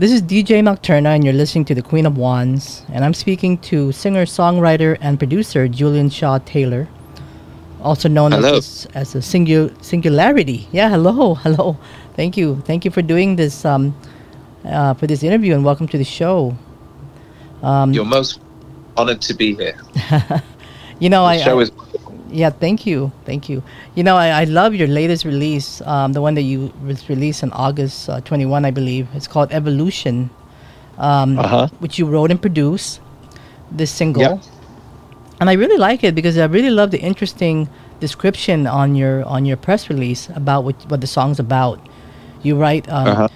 This is DJ Nocturna, and you're listening to the Queen of Wands. And I'm speaking to singer, songwriter, and producer Julian Shah-Tayler, also known hello. as as a singu- singularity. Yeah, hello, hello. Thank you, thank you for doing this um, uh, for this interview, and welcome to the show. Um, You're most honored to be here. you know, The I, show I is yeah, thank you, thank you. You know, I, I love your latest release, um, the one that you was released in August uh, 21, I believe. It's called Evolution, um, Uh-huh. which you wrote and produced. This single, Yep. and I really like it because I really love the interesting description on your on your press release about what what the song's about. You write. Um, Uh-huh.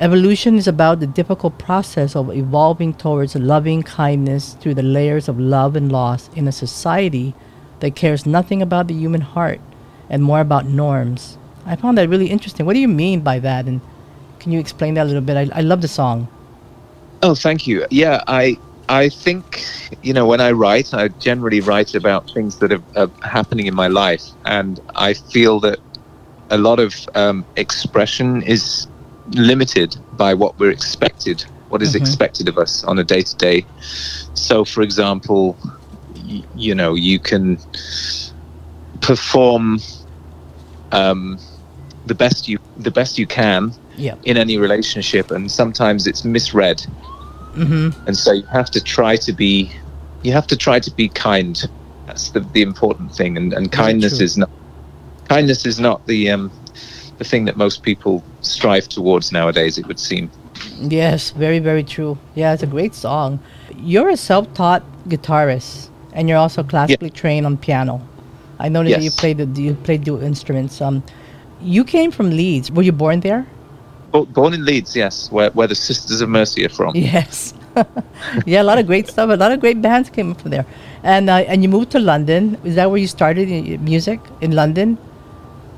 Evolution is about the difficult process of evolving towards loving kindness through the layers of love and loss in a society that cares nothing about the human heart and more about norms. I found that really interesting. What do you mean by that? And can you explain that a little bit? I, I love the song. Oh, thank you. Yeah, I I think you know when I write, I generally write about things that are, are happening in my life, and I feel that a lot of um, expression is limited by what we're expected, what is Mhm. expected of us on a day to day. So, for example, you know, you can perform um, the best you the best you can Yeah. in any relationship, and sometimes it's misread Mm-hmm. and so you have to try to be you have to try to be kind that's the, the important thing and, and kindness is not kindness is not the um the thing that most people strive towards nowadays it would seem Yes, very, very true. Yeah, it's a great song. You're a self taught guitarist and you're also classically trained on piano. I noticed that you Yes. played the you played dual instruments. Um you came from Leeds. Were you born there? Bo- born in leeds yes where, where the sisters of mercy are from Yes. yeah, a lot of great stuff. A lot of great bands came from there. And uh, and you moved to London. Is that where you started music in London?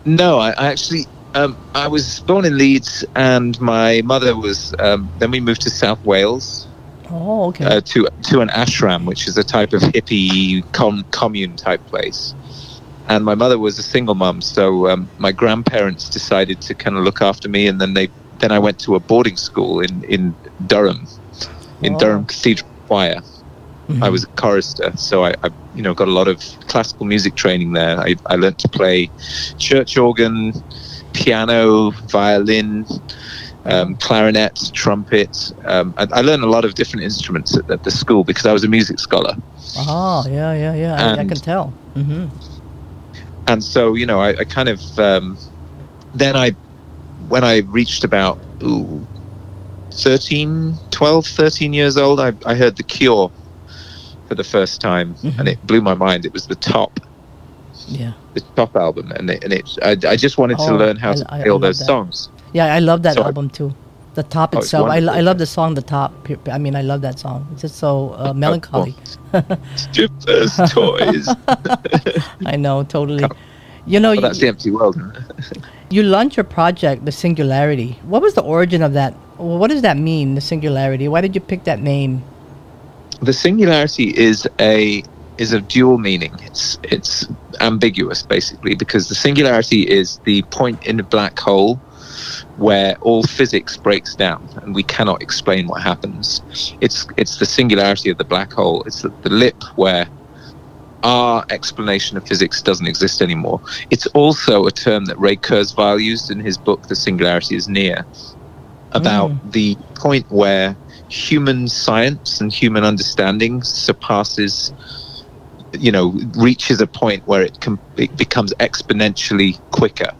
no I, I actually um, I was born in Leeds, and my mother was. Um, then we moved to South Wales, Oh, okay. uh, to to an ashram, which is a type of hippie com- commune type place. And my mother was a single mum, so um, my grandparents decided to kind of look after me, and then they then I went to a boarding school in in Durham, in Oh. Durham Cathedral Choir. I Mhm. was a chorister, so I, I you know got a lot of classical music training there. I, I learned to play church organ, piano, violin, um, clarinet, trumpet. Um, I, I learned a lot of different instruments at, at the school because I was a music scholar. Oh, yeah, yeah, yeah. I, I can tell. hmm and so you know I, I kind of um, then I when I reached about ooh, 13 12 13 years old I, I heard the cure for the first time Mhm. and it blew my mind it was the top Yeah. the top album and it, and it I, I just wanted to Oh, learn how to play all those that. songs Yeah, I love that So I- album too. The top Oh, it's itself. I, I love the song, The Top. I mean, I love that song. It's just so uh, melancholy. strippers toys I know, totally. You know, oh, you, the empty world you launched your project, The Singularity. What was the origin of that? What does that mean, The Singularity? Why did you pick that name? the singularity is a is a dual meaning. It's it's ambiguous basically because the singularity is the point in a black hole where all physics breaks down and we cannot explain what happens. It's it's the singularity of the black hole. It's the, the lip where our explanation of physics doesn't exist anymore. It's also a term that Ray Kurzweil used in his book The Singularity is Near about mm. the point where human science and human understanding surpasses you know reaches a point where it, com- it becomes exponentially quicker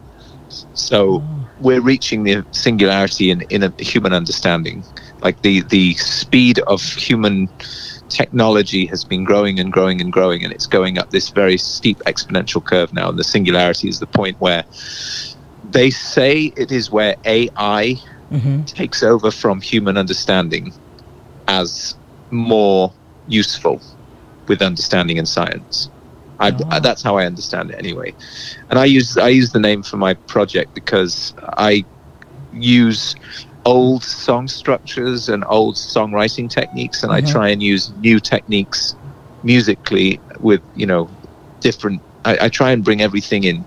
so mm. We're reaching the singularity in, in a human understanding like the the speed of human technology has been growing and growing and growing and it's going up this very steep exponential curve now and the singularity is the point where they say it is where ai hmm takes over from human understanding as more useful with understanding and science. I, Oh. That's how I understand it, anyway. And I use I use the name for my project because I use old song structures and old songwriting techniques, and Mhm. I try and use new techniques musically with you know different. I, I try and bring everything in.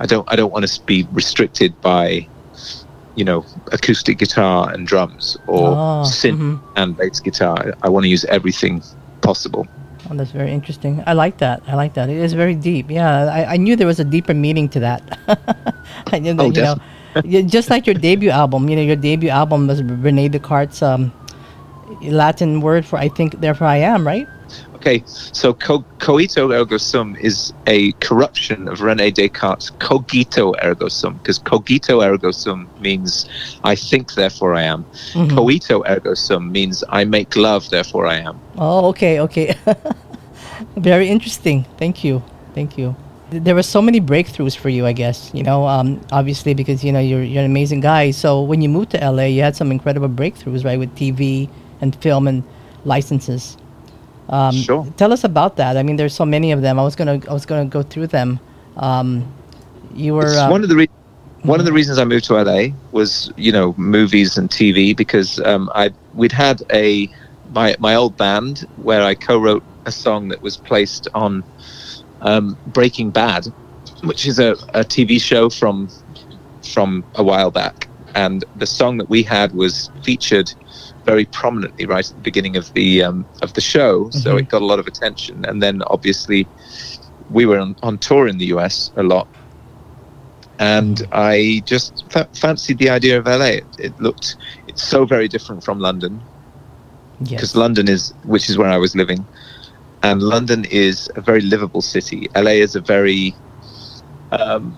I don't I don't want to be restricted by you know, acoustic guitar and drums or Oh, synth mhm. and bass guitar. I want to use everything possible. Oh, that's very interesting. I like that. I like that. It is very deep. Yeah, I, I knew there was a deeper meaning to that. I knew that, Oh, you know, just like your debut album. You know, your debut album was Rene Descartes' um, Latin word for "I think, therefore I am." Right? Okay, so co- coito ergo sum is a corruption of Rene Descartes' cogito ergo sum, because cogito ergo sum means I think, therefore I am. Mhm. Coito ergo sum means I make love, therefore I am. Oh, okay, okay. Very interesting. Thank you. Thank you. There were so many breakthroughs for you, I guess. You know, um, obviously because you know you're you're an amazing guy. So when you moved to LA, you had some incredible breakthroughs, right, with TV and film and licenses. Um, Sure. Tell us about that. I mean, there's so many of them. I was gonna I was gonna go through them. Um, you were It's uh, one of the re- one of the reasons I moved to LA was you know movies and TV because um, I we'd had a my my old band where I co-wrote a song that was placed on um, Breaking Bad, which is a, a TV show from from a while back, and the song that we had was featured very prominently right at the beginning of the um, of the show, so Mhm. it got a lot of attention, and then obviously we were on, on tour in the US a lot and I just fa- fancied the idea of LA. It, it looked, it's so very different from London yes. because London is, which is where I was living, and London is a very livable city. LA is a very, um,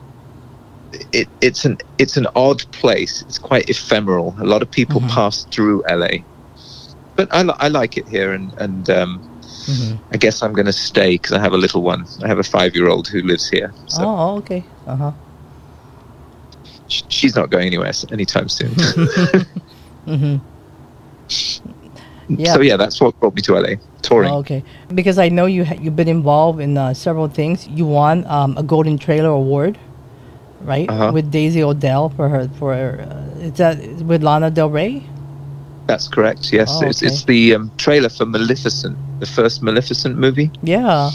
it, it's an it's an odd place. It's quite ephemeral. A lot of people Mhm. pass through LA, but I, I like it here, and and um, Mhm. I guess I'm going to stay because I have a little one. I have a five year old who lives here, so Oh, okay. Uh huh. she's not going anywhere anytime soon. Mm-hmm. Yeah. So yeah, that's what brought me to LA touring. Oh, okay, because I know you ha- you've been involved in uh, several things. You won um, a Golden Trailer Award, right, Uh-huh. with Daisy Odell for her for her, uh, is that with Lana Del Rey? That's correct. Yes, Oh, it's, okay. it's the um, trailer for Maleficent, the first Maleficent movie. Yeah.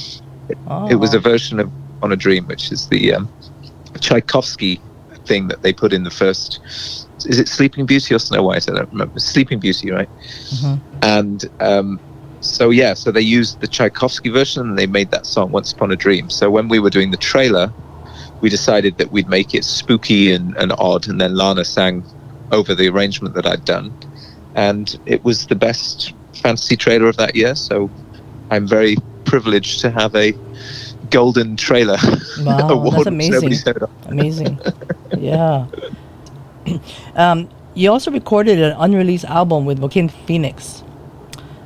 Oh. It was a version of On a Dream, which is the um, Tchaikovsky thing that they put in the first. Is it Sleeping Beauty or Snow White? I don't remember. Sleeping Beauty, right? Mhm. And um, so yeah, so they used the Tchaikovsky version and they made that song Once Upon a Dream. So when we were doing the trailer, we decided that we'd make it spooky and, and odd, and then Lana sang over the arrangement that I'd done, and it was the best fantasy trailer of that year. So I'm very privileged to have a golden trailer Wow, award. that's amazing. Amazing. yeah. um, you also recorded an unreleased album with Joaquin Phoenix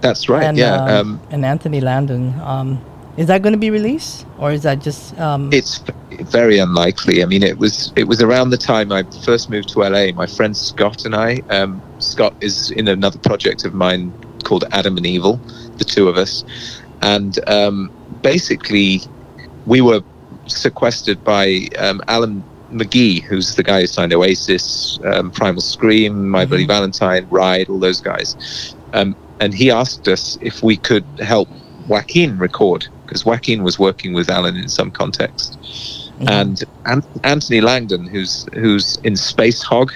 That's right. and yeah. uh, Um, and Anthony Langdon. Is that going to be released, or is that just? Um, It's very unlikely. I mean, it was it was around the time I first moved to LA. My friend Scott and I. Um, Scott is in another project of mine called Adam and Evil. The two of us, and um, basically, we were sequestered by um, Alan McGee, who's the guy who signed Oasis, um, Primal Scream, My Bloody Mhm. Valentine, Ride, all those guys. Um, and he asked us if we could help Joaquin record because Joaquin was working with Alan in some context, mhm. and An- Anthony Langdon, who's who's in Spacehog,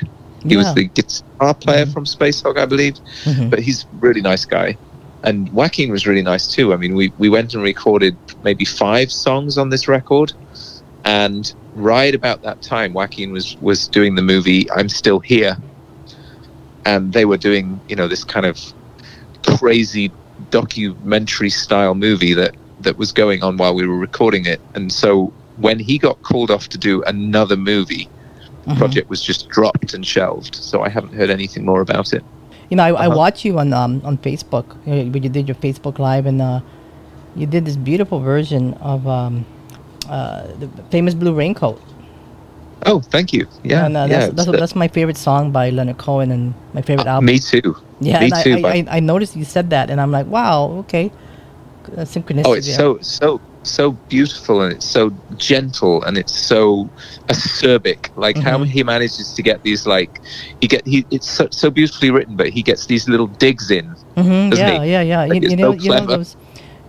he was the guitar player Mhm. from Spacehog, I believe, Mhm. but he's a really nice guy. And Joaquin was really nice too. I mean, we, we went and recorded maybe five songs on this record, and right about that time, Joaquin was was doing the movie "I'm Still Here," and they were doing you know this kind of crazy documentary style movie that that was going on while we were recording it. And so when he got called off to do another movie, the Mhm. project was just dropped and shelved. So I haven't heard anything more about it. You know, I, I Uh-huh. watch you on um, on Facebook you when you did your Facebook Live, and uh, you did this beautiful version of um, uh, the famous Blue Raincoat. Oh, thank you. Yeah, and, uh, yeah. that's, the- that's my favorite song by Leonard Cohen and my favorite album. me too. yeah, me and I, too, I, I, I noticed you said that, and I'm like, wow, okay, uh, synchronicity. Oh, it's so so so beautiful and it's so gentle and it's so acerbic. Like how Mhm. he manages to get these like he get he it's so, so beautifully written, but he gets these little digs in. hmm doesn't yeah, he? yeah, yeah. Like, you, it's you know, so you know those,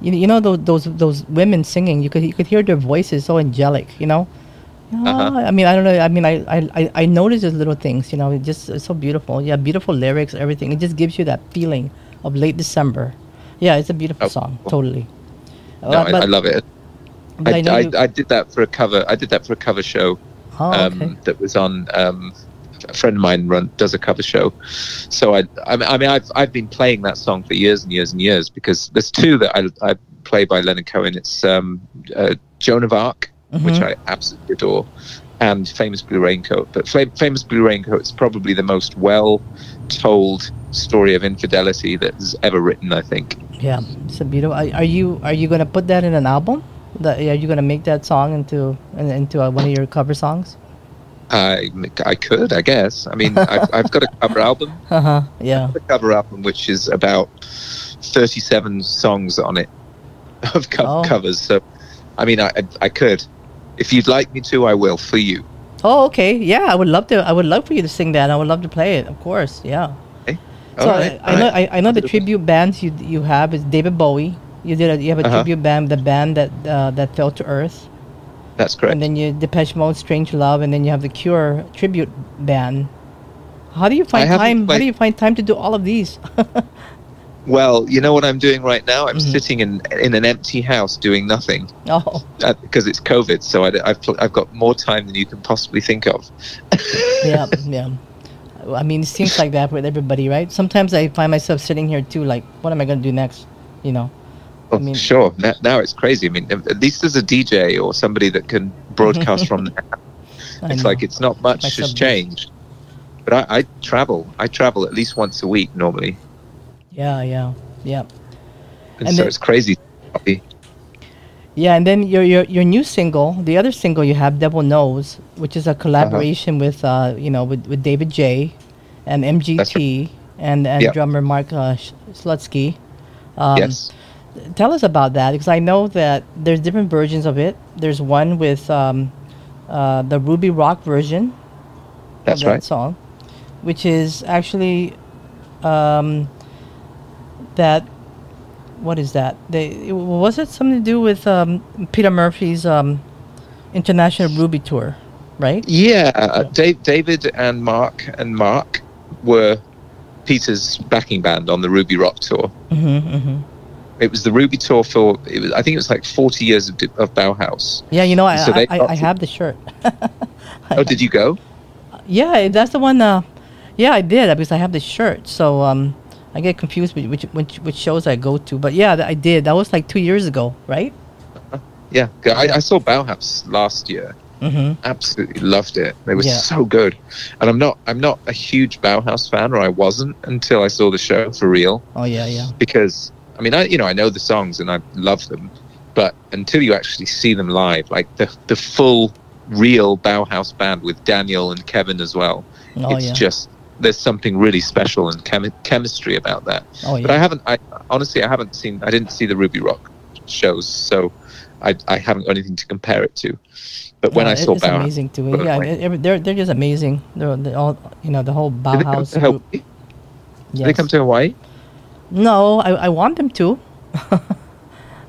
you, you know those those those women singing. You could you could hear their voices so angelic. You know, Uh-huh. I mean, I don't know. I mean, I, I, I- I notice those little things, you know, it just it's so beautiful. Yeah, beautiful lyrics, everything. It just gives you that feeling of late December. Yeah, it's a beautiful Oh, song, totally. No, Uh, I, I love it. but I, I, you- I did that for a cover. I did that for a cover show oh, um, okay. that was on. Um, a friend of mine run does a cover show, so I, I mean, I I've I've been playing that song for years and years and years because there's two that I, I play by Leonard Cohen. It's um, uh, Joan of Arc, which Mhm. I absolutely adore, and Famous Blue Raincoat. But Famous Blue Raincoat is probably the most well told story of infidelity that's ever written. I think. Yeah, it's a beautiful. Are, are you are you gonna put that in an album? That are you gonna make that song into into uh, one of your cover songs? I, I could, I guess. I mean, I've, I've got a cover album. Uh huh. Yeah. cover album, which is about 37 songs on it of co- Oh. covers. So, I mean, I, I, I could. If you'd like me to, I will for you. Oh, okay. Yeah, I would love to. I would love for you to sing that. I would love to play it. Of course. Yeah. All so right, I, I know right. I, I know the tribute bands you you have is David Bowie. You did a, you have a Uh-huh. tribute band, the band that uh, that fell to earth, That's correct. and then you Depeche Mode, Strange Love, and then you have the Cure tribute band. How do you find time? How do you find time to do all of these? well, you know what I'm doing right now? I'm Mhm. sitting in in an empty house doing nothing oh, because it's COVID. So I, have I've got more time than you can possibly think of. yeah, yeah. I mean, it seems like that with everybody, right? Sometimes I find myself sitting here too, like, what am I going to do next? You know? Well, I oh, mean- sure. Now, now it's crazy. I mean, at least there's a DJ or somebody that can broadcast from there. It's like it's not much has changed. But I, I travel. I travel at least once a week normally, yeah, yeah, yeah. and, And so then- it's crazy. Yeah, and then your your your new single, the other single you have, "Devil Knows," which is a collaboration with uh you know with, with David J, and MGT and and Yeah. drummer Mark uh, Slutsky. Um, yes. Tell us about that because I know that there's different versions of it. There's one with um, uh, the Ruby Rock version That's of that right. song, which is actually um, that. What is that? They it- was it something to do with um, Peter Murphy's um, international Ruby tour, right? Yeah, uh, Dave, David and Mark and Mark were Peter's backing band on the Ruby Rock tour. Mm-hmm, mm-hmm. It was the Ruby tour for. It was, I think it was like 40 years of, of Bauhaus. Yeah, you know, I So I, I, I have the shirt. Oh, did you go? Yeah, that's the one. Uh, yeah, I did because I have the shirt. So um, I get confused with which, which which shows I go to. But yeah, I did. That was like two years ago, right? Yeah, I, I saw Bauhaus last year. Mm-hmm. Absolutely loved it. They were Yeah. so good. And I'm not. I'm not a huge Bauhaus fan, or I wasn't until I saw the show for real. Oh yeah, yeah. because I mean, I you know I know the songs and I love them, but until you actually see them live, like the the full real Bauhaus band with Daniel and Kevin as well, Oh it's yeah. just there's something really special and chemi- chemistry about that. oh But I haven't, I honestly I haven't seen, I didn't see the Ruby Rock shows, so I I haven't got anything to compare it to. But when I saw Bauhaus, amazing but Yeah, like- they're they're just amazing. They're, they all you know the whole did they come Bauhaus to. Hawaii? Yes. they come to Hawaii? No, I, I want them to.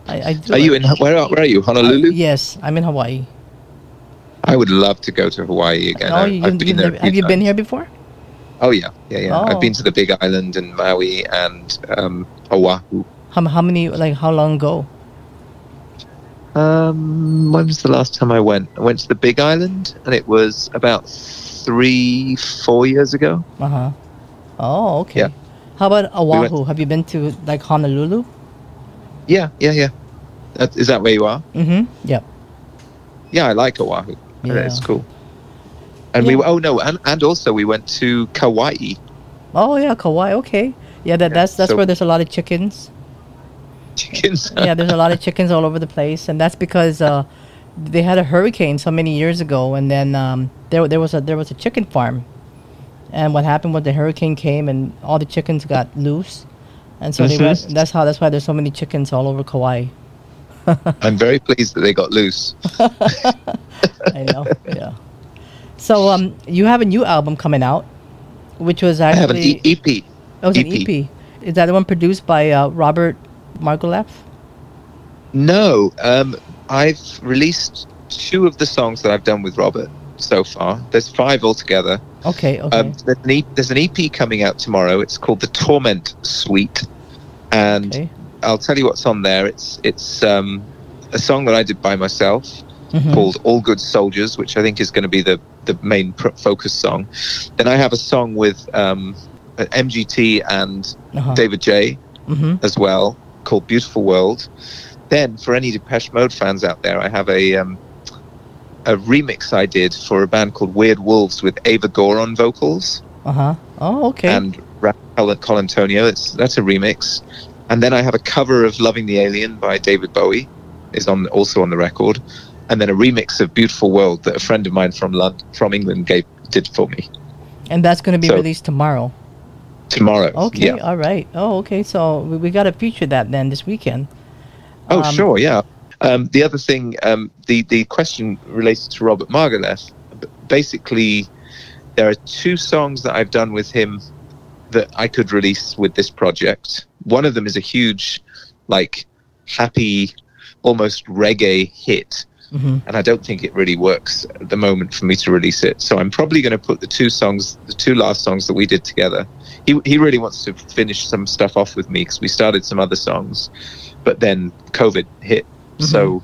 I, I do. Are you in where are, where are you? Uh, Honolulu? Yes, I'm in Hawaii. I would love to go to Hawaii again. oh, you, I've you've been there. never- a few have you been here before? Oh yeah, yeah, yeah. Oh. I've been to the Big Island and Maui and um, Oahu. How, how many like how long ago? Um, when was the last time I went? I went to the Big Island, and it was about three, four years ago. Uh huh. Oh, okay. Yeah. How about Oahu? Have you been to like Honolulu? Yeah, yeah, yeah. That, is that where you are? Mm-hmm. Yep. Yeah, I like Oahu. Yeah. It's cool. And we Yeah. oh no, and, and also we went to Kauai. Oh yeah, Kauai. Okay. Yeah, that, that's that's so- where there's a lot of chickens. Chickens. yeah, there's a lot of chickens all over the place, and that's because uh, they had a hurricane so many years ago, and then um, there there was a there was a chicken farm, and what happened was the hurricane came and all the chickens got loose, and so they Mhm. went. That's how that's why there's so many chickens all over Kauai. I'm very pleased that they got loose. I know. yeah. So um, you have a new album coming out, which was I have an actually e- EP. it was an EP. EP. Is that the one produced by uh, Robert Margouleff? No, um, I've released two of the songs that I've done with Robert so far. There's five altogether. Okay, okay. Um, there's, an e- there's an EP coming out tomorrow. It's called the Torment Suite, and okay. I'll tell you what's on there. It's it's um, a song that I did by myself Mhm. called "All Good Soldiers," which I think is going to be the the main pr- focus song. Then I have a song with um, MGT and Uh-huh. David J Mhm. as well called "Beautiful World." Then, for any Depeche Mode fans out there, I have a um, a remix I did for a band called Weird Wolves with Ava Gore on vocals Uh-huh. Oh, okay. and Rafael Colantonio. It's that's a remix. And then I have a cover of "Loving the Alien" by David Bowie is on also on the record, and then a remix of "Beautiful World" that a friend of mine from London, from England gave did for me and that's going to be so- released tomorrow. tomorrow. Okay, Yeah. all right. Oh, okay. So we, we got to feature that then this weekend. Oh, Um, sure, yeah. Um, the other thing, um, the the question related to Robert Margouleff. Basically, there are two songs that I've done with him that I could release with this project. One of them is a huge, like, happy, almost reggae hit, hmm and I don't think it really works at the moment for me to release it. So I'm probably going to put the two songs, the two last songs that we did together. He he really wants to finish some stuff off with me because we started some other songs, but then COVID hit, so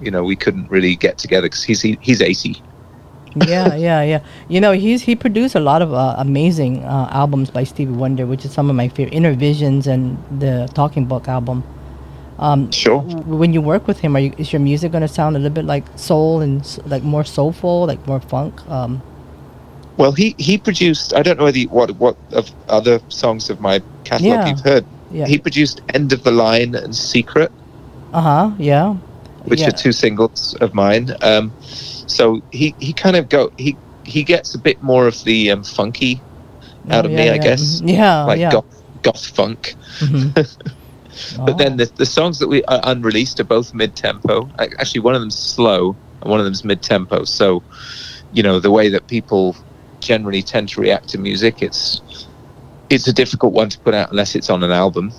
you know we couldn't really get together because he's he, he's 80. yeah, yeah, yeah. You know, he's he produced a lot of uh, amazing uh, albums by Stevie Wonder, which is some of my favorite. Innervisions and the Talking Book album. Um, Sure. when you work with him, are you, is your music going to sound a little bit like soul and like more soulful, like more funk? Um, Well, he he produced. I don't know whether you, what what of other songs of my catalog Yeah. you've heard. yeah. He produced End of the Line and Secret. uh huh. Yeah. which yeah. are two singles of mine. Um, so he, he kind of go he he gets a bit more of the um, funky out Oh, of me, I guess, Mhm. Yeah. like goth goth funk. But then the, the songs that we are unreleased are both mid tempo. Actually, one of them's slow and one of them's mid tempo. So, you know, the way that people generally tend to react to music, it's it's a difficult one to put out unless it's on an album.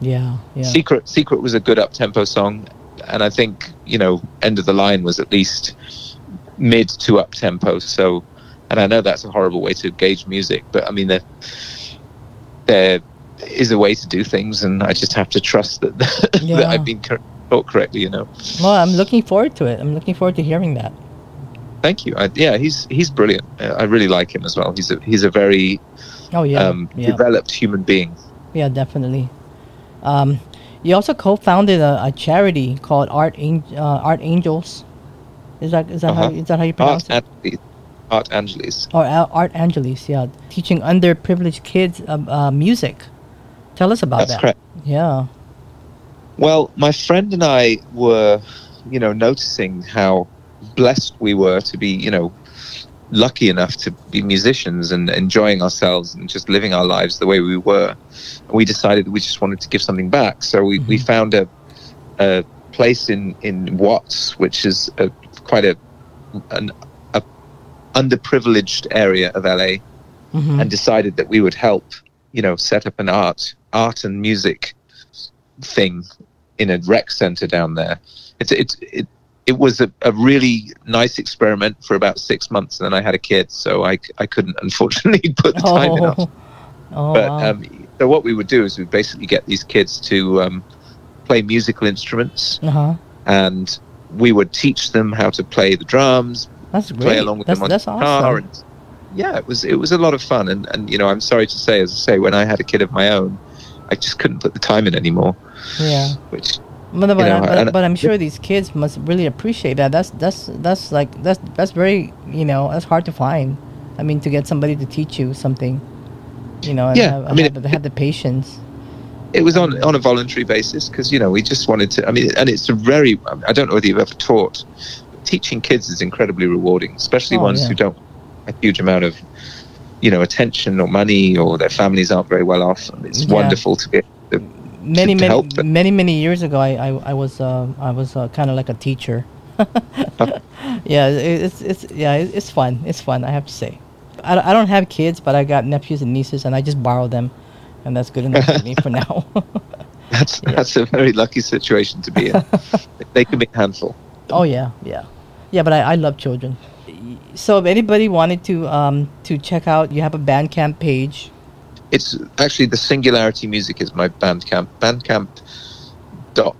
yeah. Yeah. Secret Secret was a good up tempo song, and I think you know End of the Line was at least mid to up tempo. So, and I know that's a horrible way to gauge music, but I mean there there is a way to do things, and I just have to trust that Yeah. that I've been cor- taught correctly. You know. Well, I'm looking forward to it. I'm looking forward to hearing that. Thank you. I, yeah, he's he's brilliant. Uh, I really like him as well. He's a he's a very Oh yeah. um, yeah. developed human being. Yeah, definitely. Um, you also co-founded a, a charity called Art An- uh, Art Angels. Is that is that how Uh-huh. is that how you Art pronounce it? Angeles. Art Angeles. Or Art Angeles? Yeah, teaching underprivileged kids uh, uh, music. Tell us about That's that. correct. Yeah. Well, my friend and I were, you know, noticing how blessed we were to be, you know, lucky enough to be musicians and enjoying ourselves and just living our lives the way we were. And we decided we just wanted to give something back. So we, we Mhm. found a, a place in, in Watts, which is a, quite a, an a underprivileged area of LA Mhm. and decided that we would help, you know, set up an art, art and music thing in a rec center down there. It's it's it. It was a, a really nice experiment for about six months, and then I had a kid, so I, I couldn't unfortunately put the time in. oh. oh But wow. um, so what we would do is we'd basically get these kids to um, play musical instruments, uh-huh. and we would teach them how to play the drums, That's great. play along with That's them on that's guitar. awesome. And, yeah, it was it was a lot of fun, and and you know I'm sorry to say, as I say, when I had a kid of my own, I just couldn't put the time in anymore. Yeah. Which But, but, know, but, but I'm sure these kids must really appreciate that. That's that's that's like that's that's very you know that's hard to find. I mean, to get somebody to teach you something, you know, and Yeah, have, I mean, have, have the patience. it was on on a voluntary basis because you know we just wanted to. I mean, and it's a very I don't know whether you've ever taught. Teaching kids is incredibly rewarding, especially Oh, ones yeah. who don't a huge amount of you know attention or money or their families aren't very well off. It's Yeah. wonderful to get. To, Many to many help them. many many years ago, I I, I was uh, I was uh, kind of like a teacher. yeah, it's it's yeah, it's fun. It's fun. I have to say. I, don't- I don't have kids, but I got nephews and nieces, and I just borrow them, and that's good enough for me for now. that's Yeah. that's a very lucky situation to be in. they can be a handful. Oh yeah, yeah. Yeah, but I, I love children. So if anybody wanted to um, to check out, you have a Bandcamp page. It's actually the Singularity Music is my Bandcamp. Bandcamp dot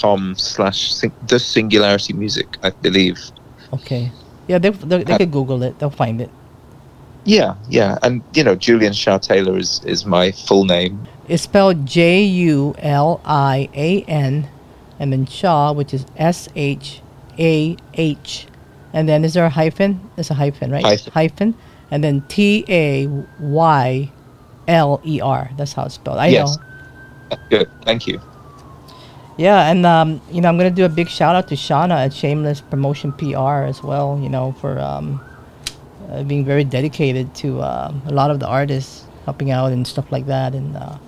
com slash sing- the Singularity Music, I believe. Okay. Yeah, they they, they Uh, could Google it. They'll find it. Yeah, yeah, and you know Julian Shah-Tayler is is my full name. It's spelled J U L I A N, and then Shaw, which is S H A H, and then is there a hyphen? It's a hyphen, right? Hyphen. and then T A Y L E R. That's how it's spelled. I Yes. know. Good, thank you. Yeah, and um, you know, I'm gonna do a big shout out to Shauna at Shameless Promotion PR as well. You know, for um, uh, being very dedicated to uh, a lot of the artists, helping out and stuff like that. And uh,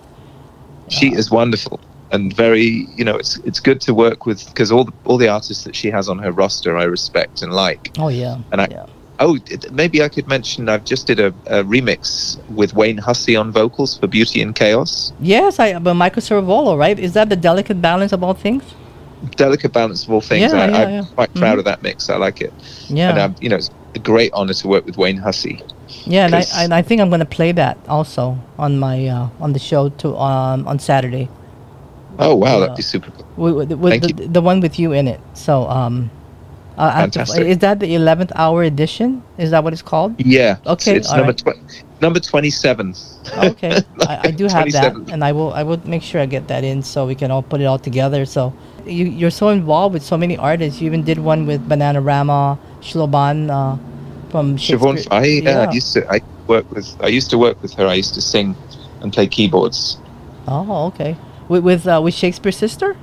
She is wonderful and very, you know, it's it's good to work with because all the all the artists that she has on her roster I respect and like. oh yeah, And I- yeah. Oh, it- maybe I could mention I've just did a, a remix with Wayne Hussey on vocals for Beauty and Chaos. Yes, I but Michael Ciravolo, right? Is that the delicate balance of all things? Delicate balance of all things. Yeah, I, yeah, I'm yeah. quite proud Mhm. of that mix. I like it. Yeah, And um, you know, it's a great honor to work with Wayne Hussey. yeah, and I, and I think I'm gonna play that also on my uh, on the show to um, on Saturday. Oh wow, that'd be super cool. with, with, Thank the, the one with you in it. So, um, uh, I have to- is that the eleventh hour edition? Is that what it's called? Yeah. Okay, It's, all number right. tw- number twenty-seven. Okay, I, I do have that, and I will I will make sure I get that in so we can all put it all together. So, you you're so involved with so many artists. You even did one with Banana Rama, Siobhan, uh, from Siobhan Shakespeare- Yeah, I used to. I work with. I used to work with her. I used to sing and play keyboards. Oh, okay. With with uh, with Shakespeare's sister,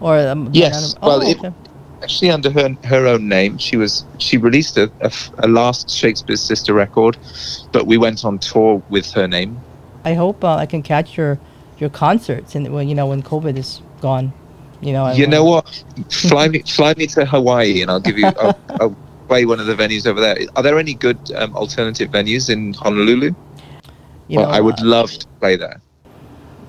or um, Yes, Banana- well, oh, it- Actually, under her her own name, she was she released a a last Shakespears Sister record, but we went on tour with her name. I hope uh, I can catch your your concerts and when you know when COVID is gone. You know. I You know what? Fly me fly me to Hawaii, and I'll give you. I'll, I'll play one of the venues over there. Are there any good um, alternative venues in Honolulu? You well, know, I would uh, love to play there.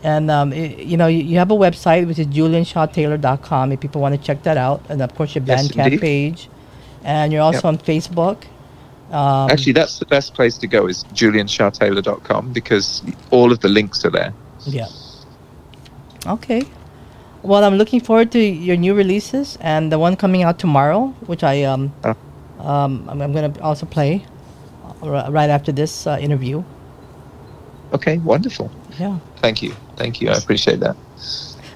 And um, i you know, you, you have a website which is julianshahtayler.com if people want to check that out, and of course your Yes, Bandcamp indeed. page, and you're also Yep. on Facebook. Um, Actually, that's the best place to go is julianshahtayler.com because all of the links are there. yeah. Okay. Well, I'm looking forward to your new releases and the one coming out tomorrow, which I um, Oh. um I'm, I'm gonna also play uh, ri- right after this uh, interview. Okay, wonderful. Yeah. Thank you. Thank you. I appreciate that.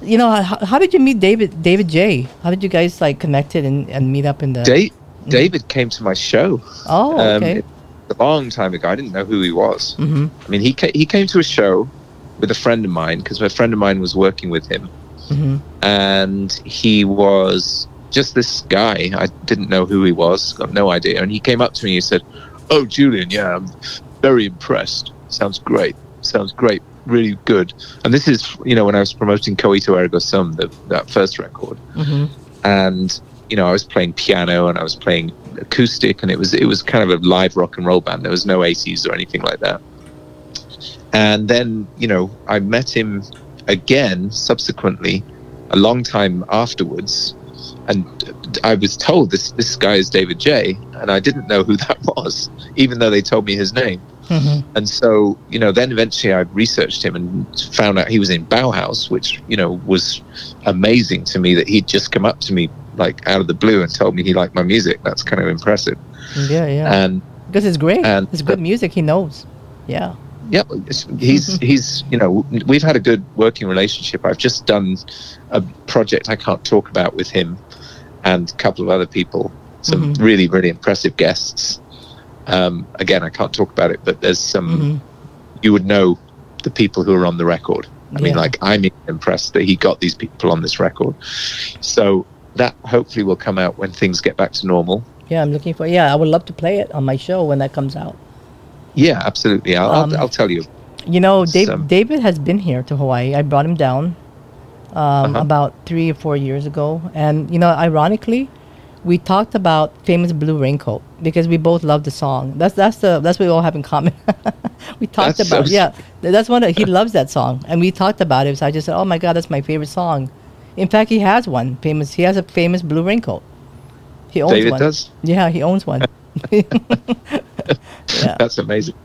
You know, how, how did you meet David David J? How did you guys like connected and, and meet up in the? Da- David came to my show oh, um, okay. a long time ago. I didn't know who he was. mm-hmm. I mean, he ca- he came to a show with a friend of mine because my friend of mine was working with him, Mm-hmm. and he was just this guy. I didn't know who he was, got no idea. And he came up to me and he said, "Oh, Julian, yeah, I'm very impressed. Sounds great. Sounds great. Really good." And this is, you know, when I was promoting Coito Ergo Sum, the, that first record, Mm-hmm. and you know, I was playing piano and I was playing acoustic, and it was it was kind of a live rock and roll band. There was no 80s or anything like that. And then, you know, I met him again subsequently, a long time afterwards, and I was told this this guy is David J, and I didn't know who that was, even though they told me his name. Mm-hmm. And so, you know, then eventually I researched him and found out he was in Bauhaus, which, you know, was amazing to me that he'd just come up to me like out of the blue and told me he liked my music. That's kind of impressive. Yeah, yeah. And because it's great. and- it's good music. He knows. Yeah. yeah, he's he's you know we've had a good working relationship. I've just done a project I can't talk about with him and a couple of other people. Some Mhm. really really impressive guests. Um, again, I can't talk about it, but there's some hmm you would know the people who are on the record. I mean, like I'm impressed that he got these people on this record. So that hopefully will come out when things get back to normal. Yeah, I'm looking for. Yeah, I would love to play it on my show when that comes out. Yeah, absolutely. I'll, Um, I'll, I'll tell you. You know, Dave, David has been here to Hawaii. I brought him down um, Uh-huh. about three or four years ago, and you know, ironically, we talked about famous blue raincoat because we both love the song. That's that's the that's what we all have in common. we talked That's so about yeah, that's one. Of, he loves that song, and we talked about it. So I just said, "Oh my God, that's my favorite song." In fact, he has one famous. He has a famous blue raincoat. He owns David one. does. Yeah, he owns one. yeah. That's amazing.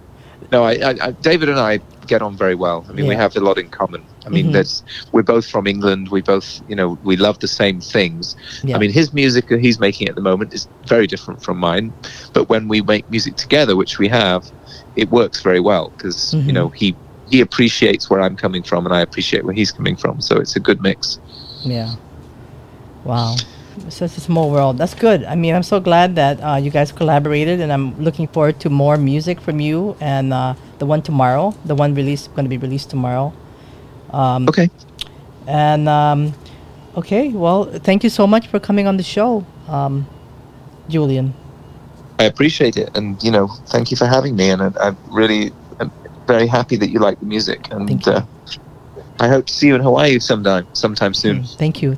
No, I, I, I, David and I get on very well. I mean, we have a lot in common. I mean, Mhm. there's we're both from England. We both, you know, we love the same things. Yeah. I mean, his music that he's making at the moment is very different from mine. But when we make music together, which we have, it works very well because Mhm. you know he he appreciates where I'm coming from and I appreciate where he's coming from. So it's a good mix. Yeah. Wow. So it's such a small world. That's good. I mean, I'm so glad that uh, you guys collaborated, and I'm looking forward to more music from you and uh, the one tomorrow, the one released going to be released tomorrow. Um, Okay. And um, okay, well, thank you so much for coming on the show, um, Julian. I appreciate it, and you know, thank you for having me. And I, I'm really I'm very happy that you like the music, and uh, I hope to see you in Hawaii sometime, sometime soon. Thank you.